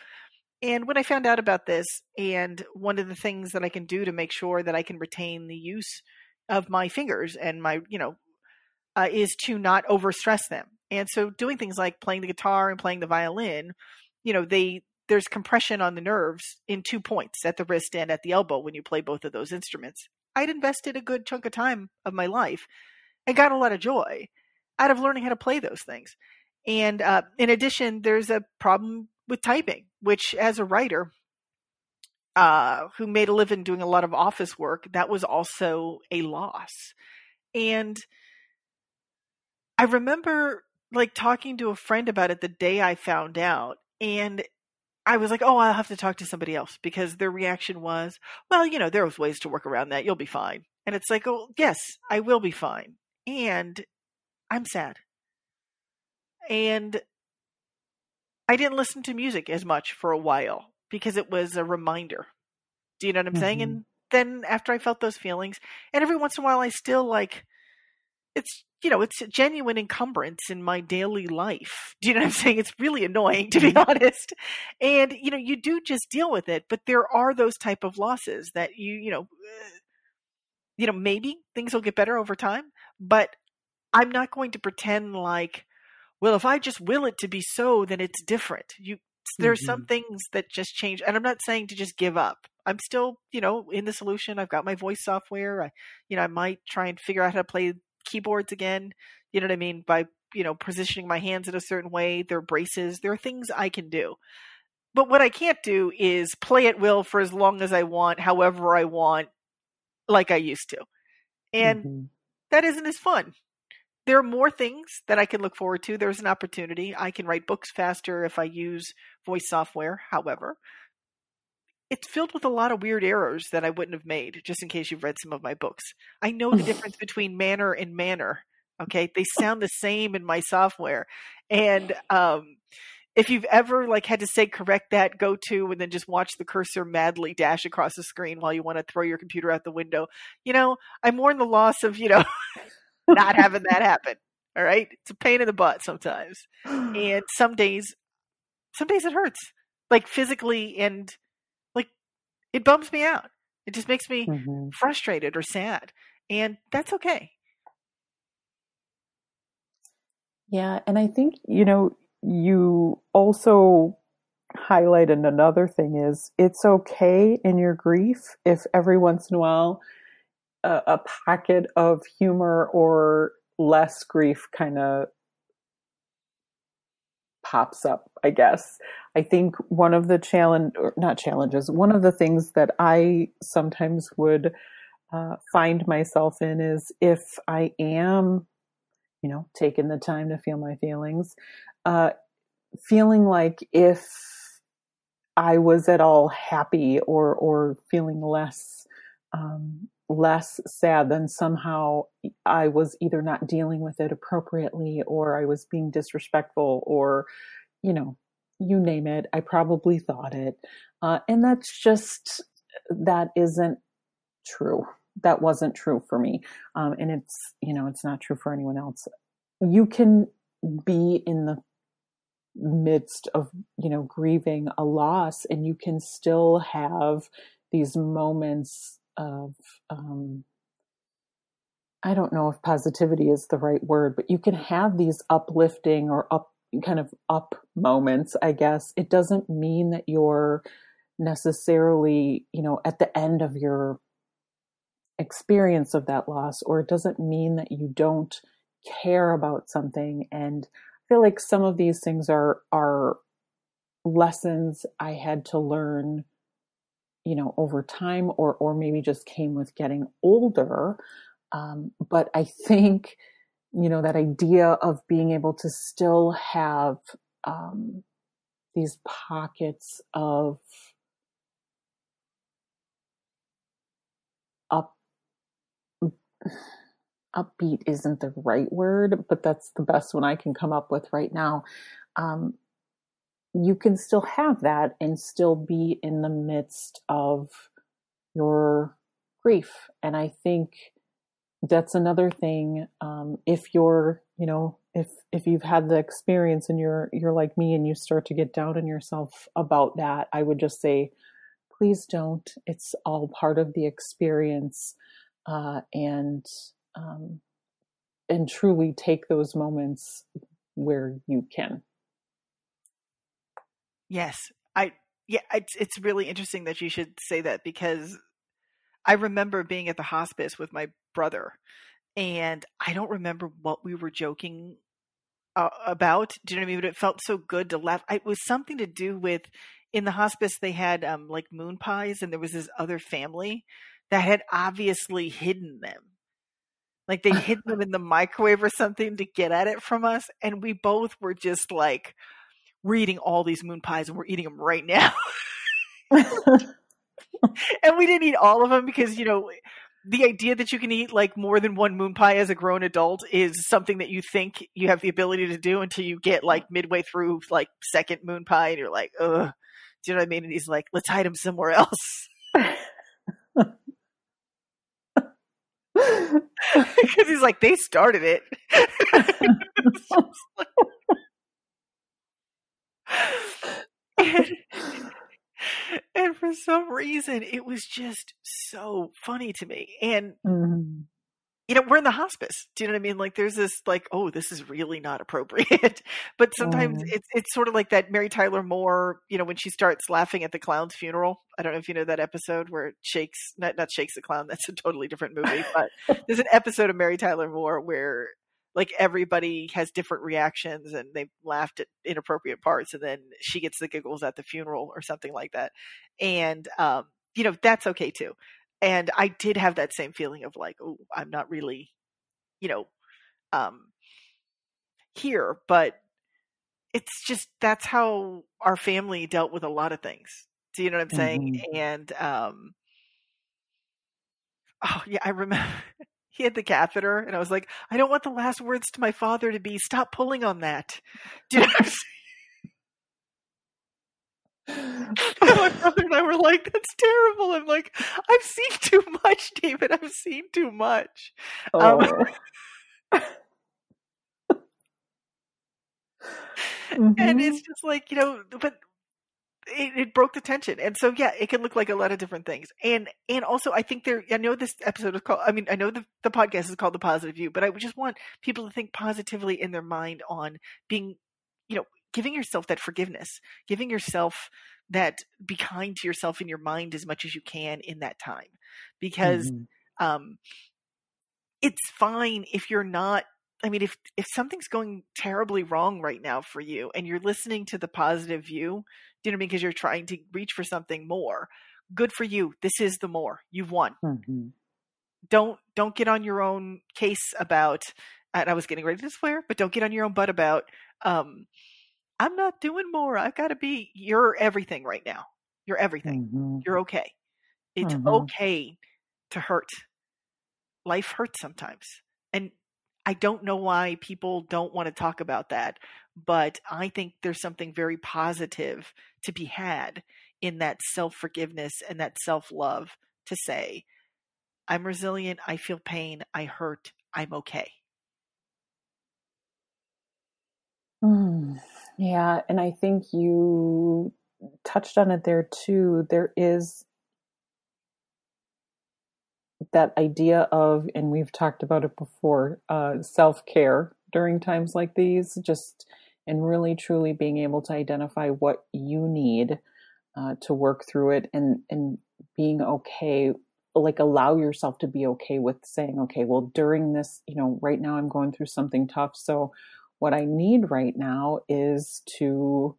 Speaker 1: And when I found out about this, and one of the things that I can do to make sure that I can retain the use of my fingers and my, you know, uh, is to not overstress them. And so doing things like playing the guitar and playing the violin, you know, they there's compression on the nerves in two points at the wrist and at the elbow when you play both of those instruments. I'd invested a good chunk of time of my life and got a lot of joy out of learning how to play those things. And uh, in addition, there's a problem with typing, which as a writer, uh, who made a living doing a lot of office work, that was also a loss. And I remember like talking to a friend about it the day I found out, and I was like, "Oh, I'll have to talk to somebody else," because their reaction was, "Well, you know, there was ways to work around that. You'll be fine." And it's like, "Oh, yes, I will be fine," and I'm sad, and I didn't listen to music as much for a while because it was a reminder. Do you know what I'm mm-hmm. saying? And then after I felt those feelings, and every once in a while, I still like it's you know it's a genuine encumbrance in my daily life. Do you know what i'm saying? It's really annoying to be mm-hmm. honest. And you know you do just deal with it but there are those type of losses that you you know uh, you know maybe things will get better over time but i'm not going to pretend like well if i just will it to be so then it's different. You there's mm-hmm. some things that just change and i'm not saying to just give up. I'm still you know in the solution. I've got my voice software. I you know i might try and figure out how to play keyboards again. You know what I mean? By, you know, positioning my hands in a certain way. There are braces. There are things I can do. But what I can't do is play at will for as long as I want, however I want, like I used to. And mm-hmm. that isn't as fun. There are more things that I can look forward to. There's an opportunity. I can write books faster if I use voice software, however it's filled with a lot of weird errors that I wouldn't have made, just in case you've read some of my books. I know the difference between manner and manner. Okay. They sound the same in my software. And um, if you've ever like had to say correct that, go to, and then just watch the cursor madly dash across the screen while you want to throw your computer out the window, you know, I mourn the loss of, you know, not having that happen. All right. It's a pain in the butt sometimes. And some days, some days it hurts, like physically and it bums me out. It just makes me mm-hmm. frustrated or sad. And that's okay.
Speaker 2: Yeah. And I think, you know, you also highlighted another thing is it's okay in your grief if every once in a while a, a packet of humor or less grief kind of pops up, I guess. I think one of the challenge, or not challenges, one of the things that I sometimes would uh, find myself in is if I am, you know, taking the time to feel my feelings, uh, feeling like if I was at all happy or or feeling less um, less sad, than somehow I was either not dealing with it appropriately or I was being disrespectful or, you know, you name it. I probably thought it. Uh, and that's just, that isn't true. That wasn't true for me. Um, and it's, you know, it's not true for anyone else. You can be in the midst of, you know, grieving a loss and you can still have these moments of um, I don't know if positivity is the right word, but you can have these uplifting or up kind of up moments, I guess. It doesn't mean that you're necessarily, you know, at the end of your experience of that loss, or it doesn't mean that you don't care about something. And I feel like some of these things are are lessons I had to learn you know over time or or maybe just came with getting older um, but i think you know that idea of being able to still have um, these pockets of up upbeat isn't the right word but that's the best one i can come up with right now um, you can still have that and still be in the midst of your grief. And I think that's another thing. Um, if you're, you know, if if you've had the experience and you're you're like me and you start to get down on yourself about that, I would just say, please don't. It's all part of the experience, uh, and um, and truly take those moments where you can.
Speaker 1: Yes, I yeah, it's it's really interesting that you should say that because I remember being at the hospice with my brother, and I don't remember what we were joking uh, about. Do you know what I mean? But it felt so good to laugh. It was something to do with in the hospice they had um, like moon pies, and there was this other family that had obviously hidden them. Like they hid them in the microwave or something to get at it from us, and we both were just like, "We're eating all these moon pies, and we're eating them right now." and we didn't eat all of them because you know the idea that you can eat like more than one moon pie as a grown adult is something that you think you have the ability to do until you get like midway through like second moon pie and you're like, ugh. Do you know what I mean? And he's like, let's hide him somewhere else. Because he's like, they started it. and, and for some reason, it was just so funny to me. And mm-hmm. you know, we're in the hospice. Do you know what I mean? Like, there's this like, oh, this is really not appropriate. but sometimes it's it's sort of like that Mary Tyler Moore. You know, when she starts laughing at the clown's funeral. I don't know if you know that episode where it shakes not not shakes the clown. That's a totally different movie. But there's an episode of Mary Tyler Moore where like everybody has different reactions and they laughed at inappropriate parts and then she gets the giggles at the funeral or something like that. And um, you know that's okay too. And i did have that same feeling of like oh i'm not really you know um here. But it's just that's how our family dealt with a lot of things. Do you know what i'm saying? Mm-hmm. and um oh yeah i remember he had the catheter, and I was like, I don't want the last words to my father to be, stop pulling on that. Do you know what I'm my brother and I were like, that's terrible. I'm like, I've seen too much, David. I've seen too much. Um, oh. Um, mm-hmm. And it's just like, you know, but it, it, broke the tension. And so yeah it can look like a lot of different things. And and also i think there i know this episode is called i mean i know the, the podcast is called the positive view but i just want people to think positively in their mind on being you know giving yourself that forgiveness giving yourself that be kind to yourself in your mind as much as you can in that time. Because mm-hmm. um it's fine if you're not I mean, if if something's going terribly wrong right now for you, and you're listening to the positive view, you know, what I mean? because you're trying to reach for something more. Good for you. This is the more. You've won. Mm-hmm. Don't don't get on your own case about. And I was getting ready to swear, but don't get on your own butt about. Um, I'm not doing more. I've got to be. You're everything right now. You're everything. Mm-hmm. You're okay. It's mm-hmm. okay to hurt. Life hurts sometimes, I don't know why people don't want to talk about that, but I think there's something very positive to be had in that self forgiveness and that self love to say, I'm resilient, I feel pain, I hurt, I'm okay.
Speaker 2: Mm, yeah, and I think you touched on it there too. There is that idea of, and we've talked about it before, uh, self care during times like these, just and really truly being able to identify what you need uh, to work through it and and being okay like allow yourself to be okay with saying okay well during this you know right now i'm going through something tough so what i need right now is to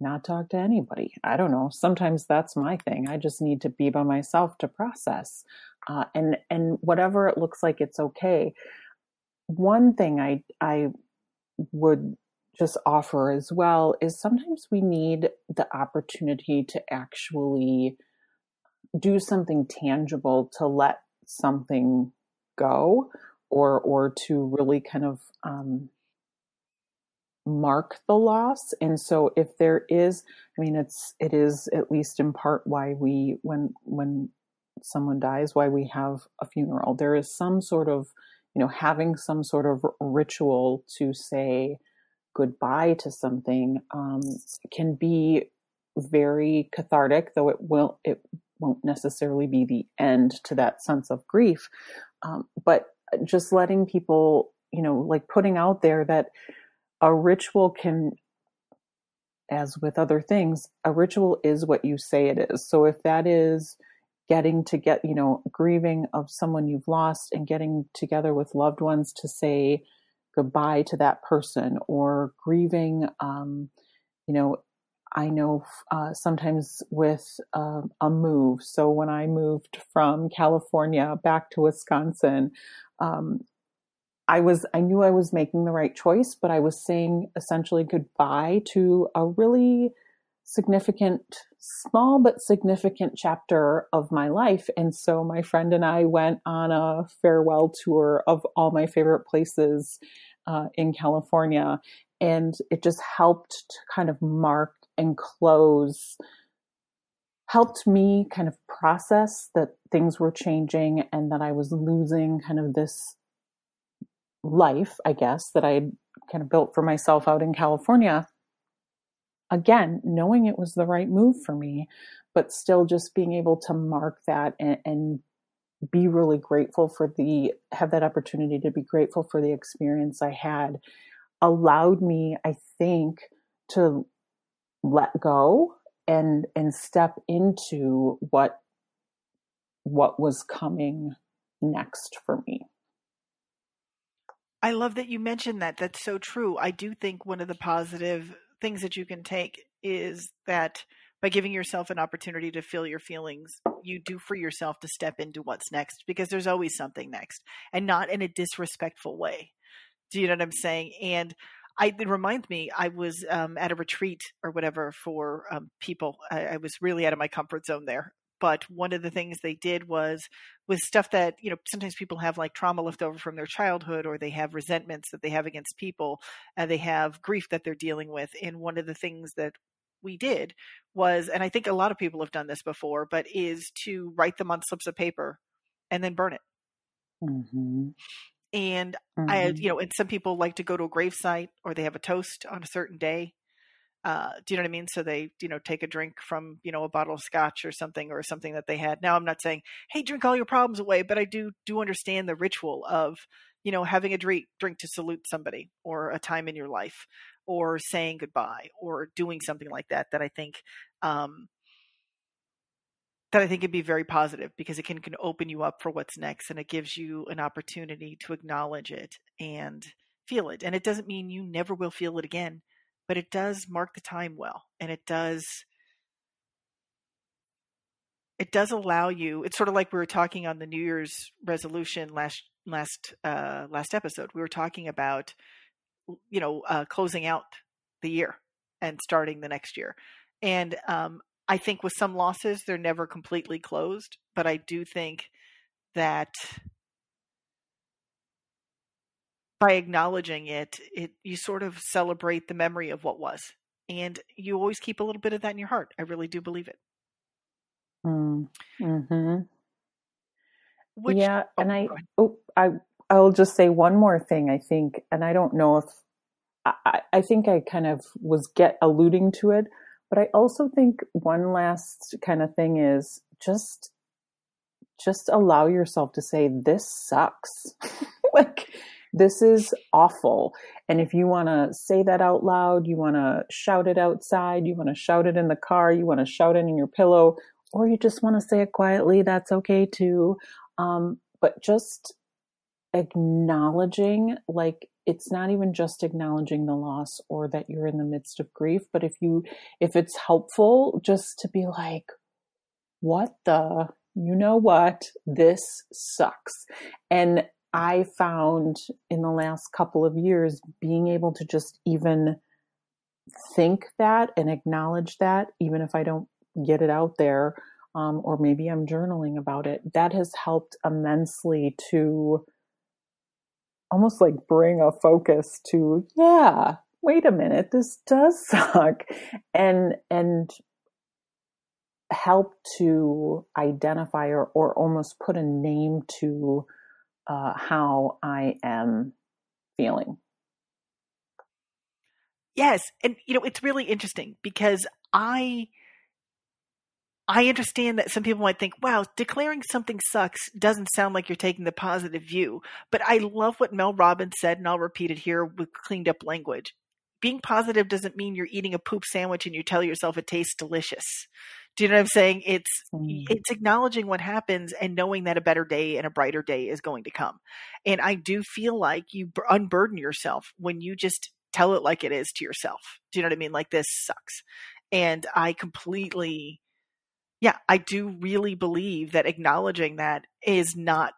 Speaker 2: not talk to anybody. I don't know. Sometimes that's my thing. I just need to be by myself to process uh, and and whatever it looks like it's okay. One thing i i would just offer as well is sometimes we need the opportunity to actually do something tangible to let something go or or to really kind of um, mark the loss and so if there is i mean it's it is at least in part why we when when someone dies why we have a funeral there is some sort of you know, having some sort of ritual to say goodbye to something um, can be very cathartic, though it will it won't necessarily be the end to that sense of grief. Um, but just letting people, you know, like putting out there that a ritual can as with other things, a ritual is what you say it is. So if that is getting to get, you know, grieving of someone you've lost and getting together with loved ones to say goodbye to that person or grieving, um, you know, I know uh, sometimes with uh, a move. So when I moved from California back to Wisconsin, um, I was I knew I was making the right choice, but I was saying essentially goodbye to a really significant, small but significant chapter of my life. And so my friend and I went on a farewell tour of all my favorite places uh, in California. And it just helped to kind of mark and close, helped me kind of process that things were changing and that I was losing kind of this life, I guess, that I had kind of built for myself out in California again, knowing it was the right move for me, but still just being able to mark that and, and be really grateful for the, have that opportunity to be grateful for the experience I had allowed me, I think, to let go and, and step into what, what was coming next for me.
Speaker 1: I love that you mentioned that. That's so true. I do think one of the positive things that you can take is that by giving yourself an opportunity to feel your feelings, you do for yourself to step into what's next because there's always something next and not in a disrespectful way. Do you know what I'm saying? And I, it reminds me, I was um, at a retreat or whatever for um, people. I, I was really out of my comfort zone there but one of the things they did was with stuff that you know sometimes people have like trauma left over from their childhood or they have resentments that they have against people and they have grief that they're dealing with and one of the things that we did was and i think a lot of people have done this before but is to write them on slips of paper and then burn it mm-hmm. and mm-hmm. i you know and some people like to go to a gravesite or they have a toast on a certain day uh, do you know what I mean? So they, you know, take a drink from, you know, a bottle of scotch or something or something that they had. Now I'm not saying, hey, drink all your problems away, but I do do understand the ritual of, you know, having a drink drink to salute somebody or a time in your life or saying goodbye or doing something like that. That I think, um, that I think can be very positive because it can, can open you up for what's next and it gives you an opportunity to acknowledge it and feel it. And it doesn't mean you never will feel it again but it does mark the time well and it does it does allow you it's sort of like we were talking on the new year's resolution last last uh last episode. We were talking about you know uh closing out the year and starting the next year. And um i think with some losses they're never completely closed but i do think that by acknowledging it, it you sort of celebrate the memory of what was, and you always keep a little bit of that in your heart. I really do believe it.
Speaker 2: Mm. Hmm. Which, yeah, oh, and I oh I I'll just say one more thing. I think, and I don't know if I, I think I kind of was get alluding to it, but I also think one last kind of thing is just just allow yourself to say this sucks. like this is awful. And if you want to say that out loud, you want to shout it outside, you want to shout it in the car, you want to shout it in your pillow, or you just want to say it quietly, that's okay too. Um, but just acknowledging, like, it's not even just acknowledging the loss or that you're in the midst of grief, but if you, if it's helpful, just to be like, what the, you know what, this sucks. And I found in the last couple of years being able to just even think that and acknowledge that, even if I don't get it out there, um, or maybe I'm journaling about it, that has helped immensely to almost like bring a focus to, yeah, wait a minute, this does suck. And, and, help to identify or, or almost put a name to uh, how I am feeling.
Speaker 1: Yes, and you know it's really interesting because I I understand that some people might think, wow, declaring something sucks doesn't sound like you're taking the positive view. But I love what Mel Robbins said, and I'll repeat it here with cleaned up language. Being positive doesn't mean you're eating a poop sandwich and you tell yourself it tastes delicious. Do you know what I'm saying? It's mm. it's acknowledging what happens and knowing that a better day and a brighter day is going to come. And I do feel like you unburden yourself when you just tell it like it is to yourself. Do you know what I mean? Like this sucks. And I completely, yeah, I do really believe that acknowledging that is not,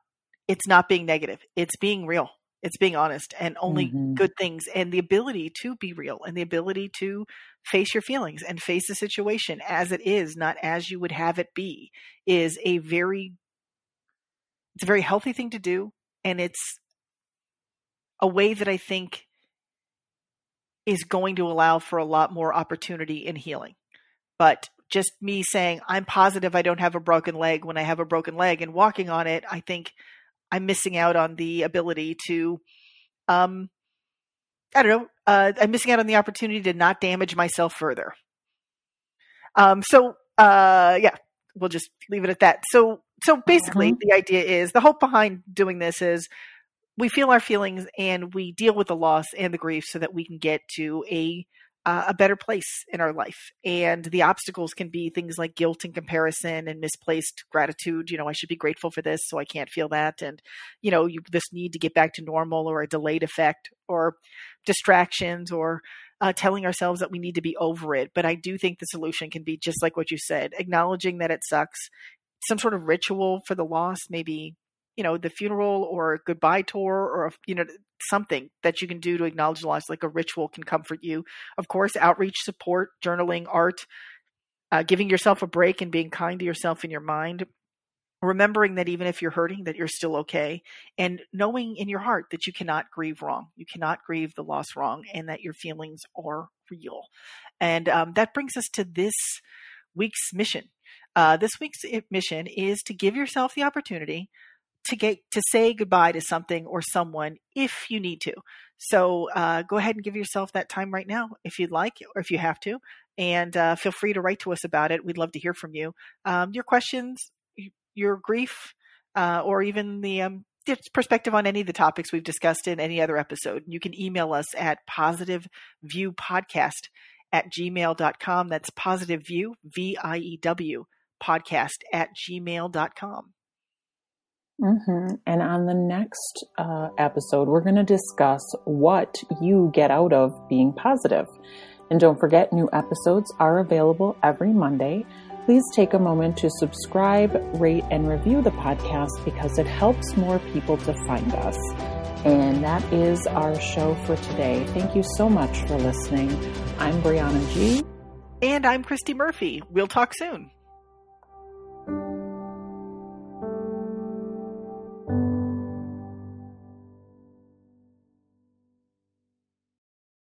Speaker 1: it's not being negative. It's being real. It's being honest and only mm-hmm. good things and the ability to be real and the ability to face your feelings and face the situation as it is, not as you would have it be, is a very, it's a very healthy thing to do. And it's a way that I think is going to allow for a lot more opportunity in healing. But just me saying, I'm positive I don't have a broken leg when I have a broken leg and walking on it, I think I'm missing out on the ability to, um, I don't know, uh, I'm missing out on the opportunity to not damage myself further. Um, so, uh, yeah, we'll just leave it at that. So, so basically, mm-hmm. the idea is the hope behind doing this is we feel our feelings and we deal with the loss and the grief so that we can get to a uh, a better place in our life. And the obstacles can be things like guilt and comparison and misplaced gratitude. You know, I should be grateful for this, so I can't feel that. And, you know, you, this need to get back to normal or a delayed effect or distractions or uh, telling ourselves that we need to be over it. But I do think the solution can be just like what you said, acknowledging that it sucks, some sort of ritual for the loss, maybe you know the funeral or a goodbye tour or a, you know something that you can do to acknowledge the loss like a ritual can comfort you. Of course outreach support journaling art uh, giving yourself a break and being kind to yourself in your mind. Remembering that even if you're hurting that you're still okay and knowing in your heart that you cannot grieve wrong. You cannot grieve the loss wrong and that your feelings are real. And um, that brings us to this week's mission. Uh, this week's mission is to give yourself the opportunity to get to say goodbye to something or someone if you need to. So uh, go ahead and give yourself that time right now if you'd like or if you have to, and uh, feel free to write to us about it. We'd love to hear from you. Um, your questions, your grief, uh, or even the um, perspective on any of the topics we've discussed in any other episode. You can email us at positiveviewpodcast at gmail.com. That's positive view, V I E W, podcast at gmail.com.
Speaker 2: Mm-hmm. And on the next uh, episode, we're going to discuss what you get out of being positive. And don't forget, new episodes are available every Monday. Please take a moment to subscribe, rate, and review the podcast because it helps more people to find us. And that is our show for today. Thank you so much for listening. I'm Briana G.
Speaker 1: And I'm Christy Murphy. We'll talk soon.